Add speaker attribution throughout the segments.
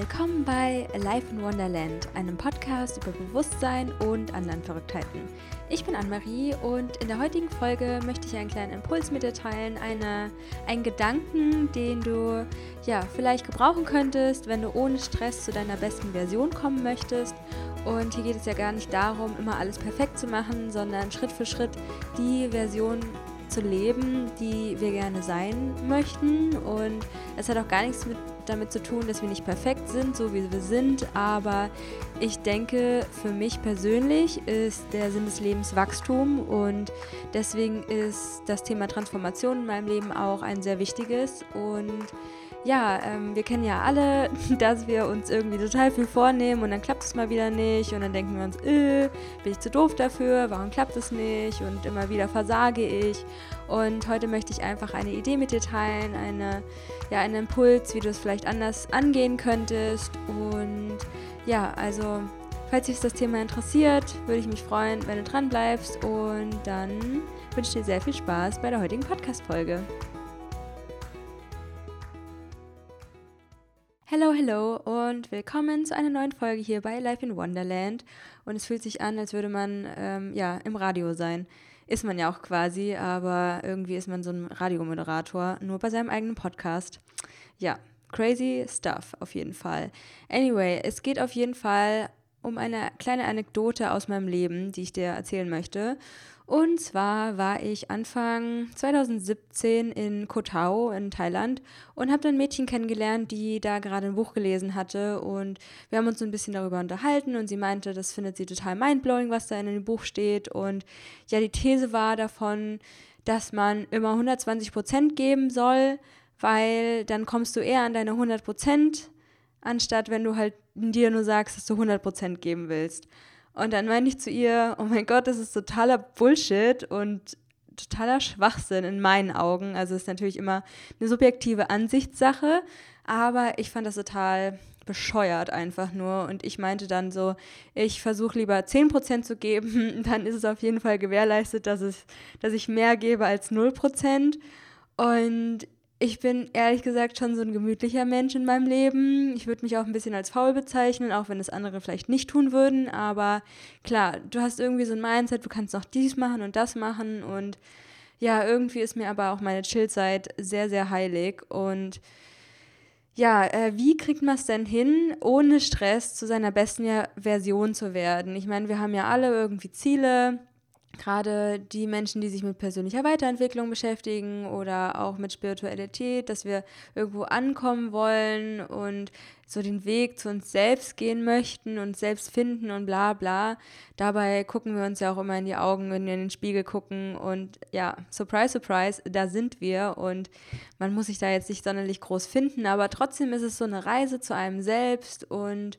Speaker 1: Willkommen bei Life in Wonderland, einem Podcast über Bewusstsein und anderen Verrücktheiten. Ich bin Anne-Marie und in der heutigen Folge möchte ich einen kleinen Impuls mit dir teilen, eine, einen Gedanken, den du ja vielleicht gebrauchen könntest, wenn du ohne Stress zu deiner besten Version kommen möchtest. Und hier geht es ja gar nicht darum, immer alles perfekt zu machen, sondern Schritt für Schritt die Version zu leben, die wir gerne sein möchten. Und es hat auch gar nichts mit, damit zu tun, dass wir nicht perfekt sind, so wie wir sind. Aber ich denke, für mich persönlich ist der Sinn des Lebens Wachstum. Und deswegen ist das Thema Transformation in meinem Leben auch ein sehr wichtiges. Und ja, ähm, wir kennen ja alle, dass wir uns irgendwie total viel vornehmen und dann klappt es mal wieder nicht und dann denken wir uns, äh, bin ich zu doof dafür, warum klappt es nicht und immer wieder versage ich. Und heute möchte ich einfach eine Idee mit dir teilen, eine, ja, einen Impuls, wie du es vielleicht anders angehen könntest. Und ja, also falls dich das Thema interessiert, würde ich mich freuen, wenn du dran bleibst und dann wünsche ich dir sehr viel Spaß bei der heutigen Podcast-Folge. Hello, hello und willkommen zu einer neuen Folge hier bei Life in Wonderland. Und es fühlt sich an, als würde man ähm, ja im Radio sein. Ist man ja auch quasi, aber irgendwie ist man so ein Radiomoderator, nur bei seinem eigenen Podcast. Ja, crazy stuff auf jeden Fall. Anyway, es geht auf jeden Fall um eine kleine Anekdote aus meinem Leben, die ich dir erzählen möchte. Und zwar war ich Anfang 2017 in Koh Tao in Thailand und habe ein Mädchen kennengelernt, die da gerade ein Buch gelesen hatte. Und wir haben uns so ein bisschen darüber unterhalten und sie meinte, das findet sie total mindblowing, was da in dem Buch steht. Und ja, die These war davon, dass man immer 120 Prozent geben soll, weil dann kommst du eher an deine 100 Prozent, anstatt wenn du halt dir nur sagst, dass du 100 Prozent geben willst. Und dann meinte ich zu ihr, oh mein Gott, das ist totaler Bullshit und totaler Schwachsinn in meinen Augen. Also ist natürlich immer eine subjektive Ansichtssache, aber ich fand das total bescheuert einfach nur. Und ich meinte dann so, ich versuche lieber 10% zu geben, dann ist es auf jeden Fall gewährleistet, dass, es, dass ich mehr gebe als 0%. Und ich bin ehrlich gesagt schon so ein gemütlicher Mensch in meinem Leben. Ich würde mich auch ein bisschen als faul bezeichnen, auch wenn es andere vielleicht nicht tun würden. Aber klar, du hast irgendwie so ein Mindset, du kannst noch dies machen und das machen. Und ja, irgendwie ist mir aber auch meine Chillzeit sehr, sehr heilig. Und ja, äh, wie kriegt man es denn hin, ohne Stress zu seiner besten Version zu werden? Ich meine, wir haben ja alle irgendwie Ziele gerade die Menschen, die sich mit persönlicher Weiterentwicklung beschäftigen oder auch mit Spiritualität, dass wir irgendwo ankommen wollen und so den Weg zu uns selbst gehen möchten und selbst finden und bla bla. Dabei gucken wir uns ja auch immer in die Augen, wenn wir in den Spiegel gucken und ja, surprise, surprise, da sind wir und man muss sich da jetzt nicht sonderlich groß finden, aber trotzdem ist es so eine Reise zu einem selbst und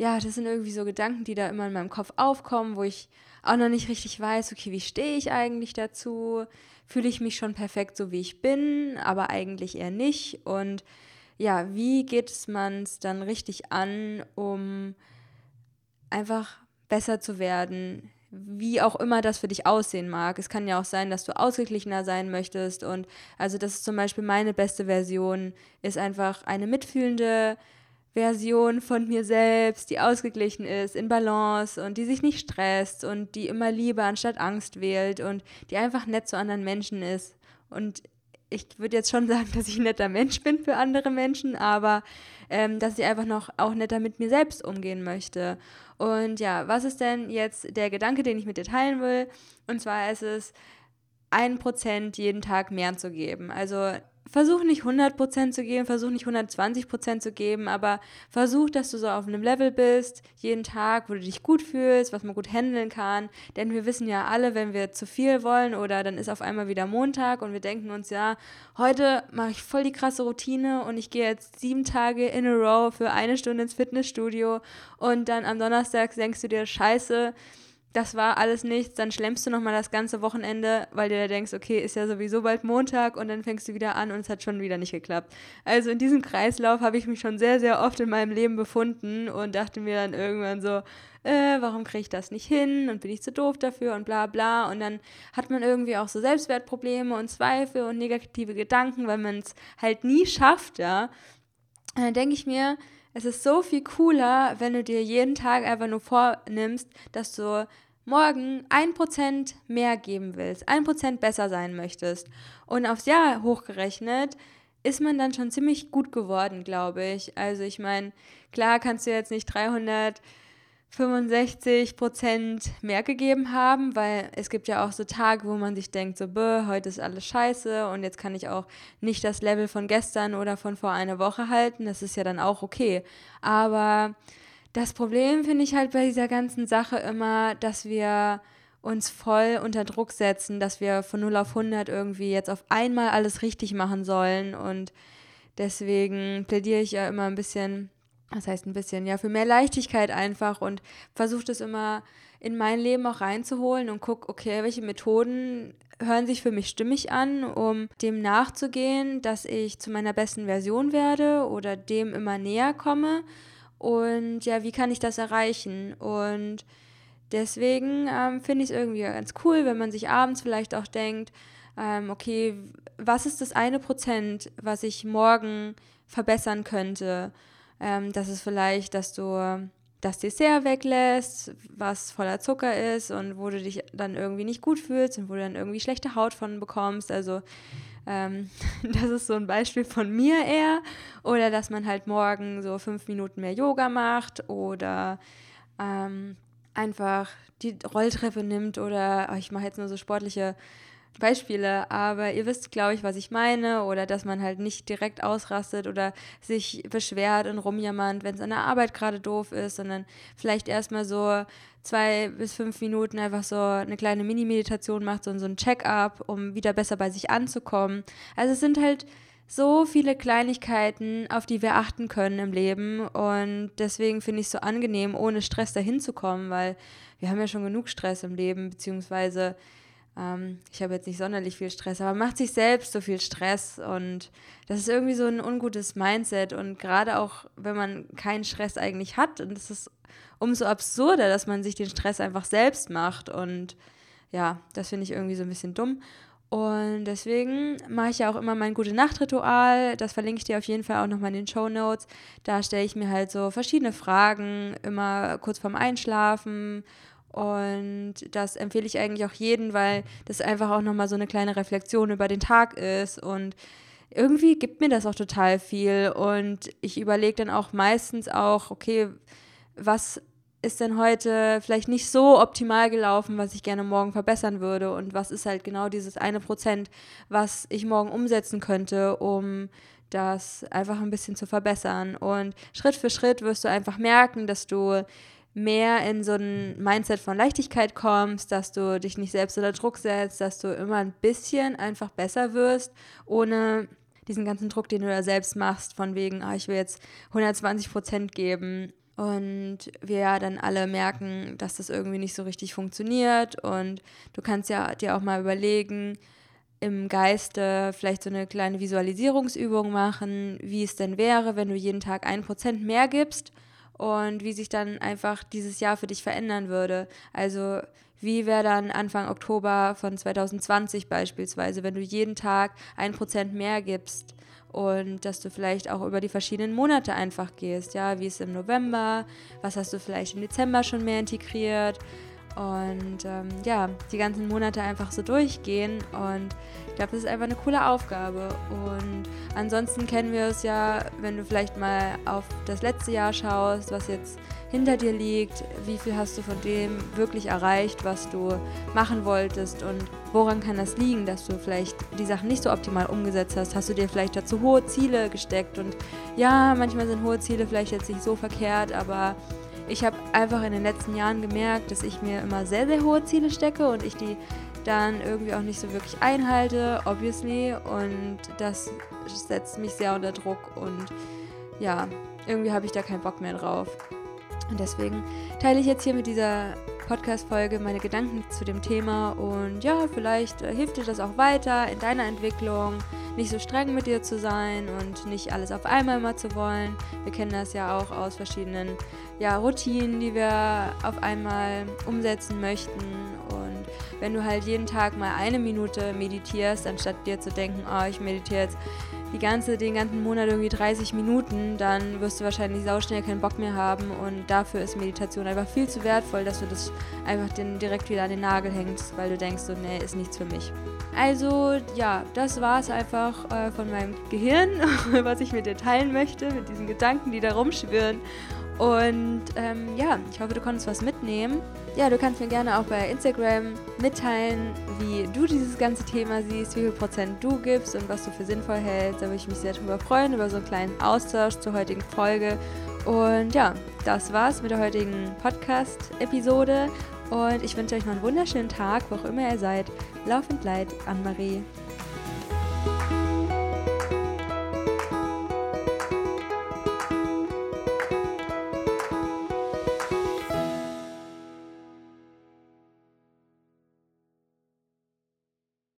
Speaker 1: ja, das sind irgendwie so Gedanken, die da immer in meinem Kopf aufkommen, wo ich auch noch nicht richtig weiß, okay, wie stehe ich eigentlich dazu? Fühle ich mich schon perfekt so, wie ich bin, aber eigentlich eher nicht? Und ja, wie geht es man es dann richtig an, um einfach besser zu werden? Wie auch immer das für dich aussehen mag. Es kann ja auch sein, dass du ausgeglichener sein möchtest. Und also, das ist zum Beispiel meine beste Version, ist einfach eine mitfühlende, Version von mir selbst, die ausgeglichen ist, in Balance und die sich nicht stresst und die immer Liebe anstatt Angst wählt und die einfach nett zu anderen Menschen ist. Und ich würde jetzt schon sagen, dass ich ein netter Mensch bin für andere Menschen, aber ähm, dass ich einfach noch auch netter mit mir selbst umgehen möchte. Und ja, was ist denn jetzt der Gedanke, den ich mit dir teilen will? Und zwar ist es, ein Prozent jeden Tag mehr zu geben. Also versuch nicht 100% zu geben, versuch nicht 120% zu geben, aber versuch, dass du so auf einem Level bist, jeden Tag, wo du dich gut fühlst, was man gut handeln kann. Denn wir wissen ja alle, wenn wir zu viel wollen oder dann ist auf einmal wieder Montag und wir denken uns, ja, heute mache ich voll die krasse Routine und ich gehe jetzt sieben Tage in a row für eine Stunde ins Fitnessstudio und dann am Donnerstag denkst du dir, scheiße, das war alles nichts, dann schlemmst du nochmal das ganze Wochenende, weil du dir denkst, okay, ist ja sowieso bald Montag und dann fängst du wieder an und es hat schon wieder nicht geklappt. Also in diesem Kreislauf habe ich mich schon sehr, sehr oft in meinem Leben befunden und dachte mir dann irgendwann so, äh, warum kriege ich das nicht hin und bin ich zu doof dafür und bla bla. Und dann hat man irgendwie auch so Selbstwertprobleme und Zweifel und negative Gedanken, weil man es halt nie schafft, ja. Dann denke ich mir, es ist so viel cooler, wenn du dir jeden Tag einfach nur vornimmst, dass du morgen ein Prozent mehr geben willst, ein Prozent besser sein möchtest. Und aufs Jahr hochgerechnet ist man dann schon ziemlich gut geworden, glaube ich. Also ich meine, klar kannst du jetzt nicht 300 65 Prozent mehr gegeben haben, weil es gibt ja auch so Tage, wo man sich denkt, so, bäh, heute ist alles scheiße und jetzt kann ich auch nicht das Level von gestern oder von vor einer Woche halten. Das ist ja dann auch okay. Aber das Problem finde ich halt bei dieser ganzen Sache immer, dass wir uns voll unter Druck setzen, dass wir von 0 auf 100 irgendwie jetzt auf einmal alles richtig machen sollen und deswegen plädiere ich ja immer ein bisschen das heißt ein bisschen, ja, für mehr Leichtigkeit einfach und versuche das immer in mein Leben auch reinzuholen und gucke, okay, welche Methoden hören sich für mich stimmig an, um dem nachzugehen, dass ich zu meiner besten Version werde oder dem immer näher komme. Und ja, wie kann ich das erreichen? Und deswegen ähm, finde ich es irgendwie ganz cool, wenn man sich abends vielleicht auch denkt, ähm, okay, was ist das eine Prozent, was ich morgen verbessern könnte? Ähm, das ist vielleicht, dass du das Dessert weglässt, was voller Zucker ist und wo du dich dann irgendwie nicht gut fühlst und wo du dann irgendwie schlechte Haut von bekommst. Also ähm, das ist so ein Beispiel von mir eher. Oder dass man halt morgen so fünf Minuten mehr Yoga macht oder ähm, einfach die Rolltreppe nimmt oder oh, ich mache jetzt nur so sportliche Beispiele, aber ihr wisst, glaube ich, was ich meine oder dass man halt nicht direkt ausrastet oder sich beschwert und rumjammert, wenn es an der Arbeit gerade doof ist, sondern vielleicht erstmal so zwei bis fünf Minuten einfach so eine kleine Mini-Meditation macht, so, ein Check-up, um wieder besser bei sich anzukommen. Also es sind halt so viele Kleinigkeiten, auf die wir achten können im Leben und deswegen finde ich es so angenehm, ohne Stress dahin zu kommen, weil wir haben ja schon genug Stress im Leben, beziehungsweise ähm, ich habe jetzt nicht sonderlich viel Stress, aber macht sich selbst so viel Stress und das ist irgendwie so ein ungutes Mindset und gerade auch, wenn man keinen Stress eigentlich hat und es ist umso absurder, dass man sich den Stress einfach selbst macht und ja, das finde ich irgendwie so ein bisschen dumm. Und deswegen mache ich ja auch immer mein gute Nacht-Ritual. Das verlinke ich dir auf jeden Fall auch nochmal in den Show Notes. Da stelle ich mir halt so verschiedene Fragen, immer kurz vorm Einschlafen und das empfehle ich eigentlich auch jedem, weil das einfach auch nochmal so eine kleine Reflexion über den Tag ist. Und irgendwie gibt mir das auch total viel. Und ich überlege dann auch meistens auch, okay, was ist denn heute vielleicht nicht so optimal gelaufen, was ich gerne morgen verbessern würde? Und was ist halt genau dieses eine Prozent, was ich morgen umsetzen könnte, um das einfach ein bisschen zu verbessern? Und Schritt für Schritt wirst du einfach merken, dass du mehr in so ein Mindset von Leichtigkeit kommst, dass du dich nicht selbst unter Druck setzt, dass du immer ein bisschen einfach besser wirst, ohne diesen ganzen Druck, den du da selbst machst, von wegen, ah, ich will jetzt 120 Prozent geben. Und wir ja dann alle merken, dass das irgendwie nicht so richtig funktioniert. Und du kannst ja dir auch mal überlegen, im Geiste vielleicht so eine kleine Visualisierungsübung machen, wie es denn wäre, wenn du jeden Tag ein Prozent mehr gibst und wie sich dann einfach dieses Jahr für dich verändern würde. Also wie wäre dann Anfang Oktober von 2020 beispielsweise, wenn du jeden Tag ein Prozent mehr gibst und dass du vielleicht auch über die verschiedenen Monate einfach gehst, ja, wie ist im November, was hast du vielleicht im Dezember schon mehr integriert und ähm, ja, die ganzen Monate einfach so durchgehen. Und ich glaube, das ist einfach eine coole Aufgabe. Und ansonsten kennen wir es ja, wenn du vielleicht mal auf das letzte Jahr schaust, was jetzt hinter dir liegt, wie viel hast du von dem wirklich erreicht, was du machen wolltest und woran kann das liegen, dass du vielleicht die Sachen nicht so optimal umgesetzt hast? Hast du dir vielleicht dazu hohe Ziele gesteckt? Und ja, manchmal sind hohe Ziele vielleicht jetzt nicht so verkehrt, aber ich habe einfach in den letzten Jahren gemerkt, dass ich mir immer sehr, sehr hohe Ziele stecke und ich die dann irgendwie auch nicht so wirklich einhalte, obviously. Und das setzt mich sehr unter Druck und ja, irgendwie habe ich da keinen Bock mehr drauf. Und deswegen teile ich jetzt hier mit dieser Podcast-Folge meine Gedanken zu dem Thema und ja, vielleicht äh, hilft dir das auch weiter in deiner Entwicklung, nicht so streng mit dir zu sein und nicht alles auf einmal immer zu wollen. Wir kennen das ja auch aus verschiedenen ja, Routinen, die wir auf einmal umsetzen möchten wenn du halt jeden Tag mal eine Minute meditierst, anstatt dir zu denken, oh, ich meditiere jetzt die ganze, den ganzen Monat irgendwie 30 Minuten, dann wirst du wahrscheinlich sauschnell keinen Bock mehr haben und dafür ist Meditation einfach viel zu wertvoll, dass du das einfach den, direkt wieder an den Nagel hängst, weil du denkst so, nee, ist nichts für mich. Also ja, das war es einfach äh, von meinem Gehirn, was ich mit dir teilen möchte, mit diesen Gedanken, die da rumschwirren. Und ähm, ja, ich hoffe, du konntest was mitnehmen. Ja, du kannst mir gerne auch bei Instagram mitteilen, wie du dieses ganze Thema siehst, wie viel Prozent du gibst und was du für sinnvoll hältst. Da würde ich mich sehr darüber freuen, über so einen kleinen Austausch zur heutigen Folge. Und ja, das war's mit der heutigen Podcast-Episode. Und ich wünsche euch noch einen wunderschönen Tag, wo auch immer ihr seid. Laufend Leid, Anne-Marie.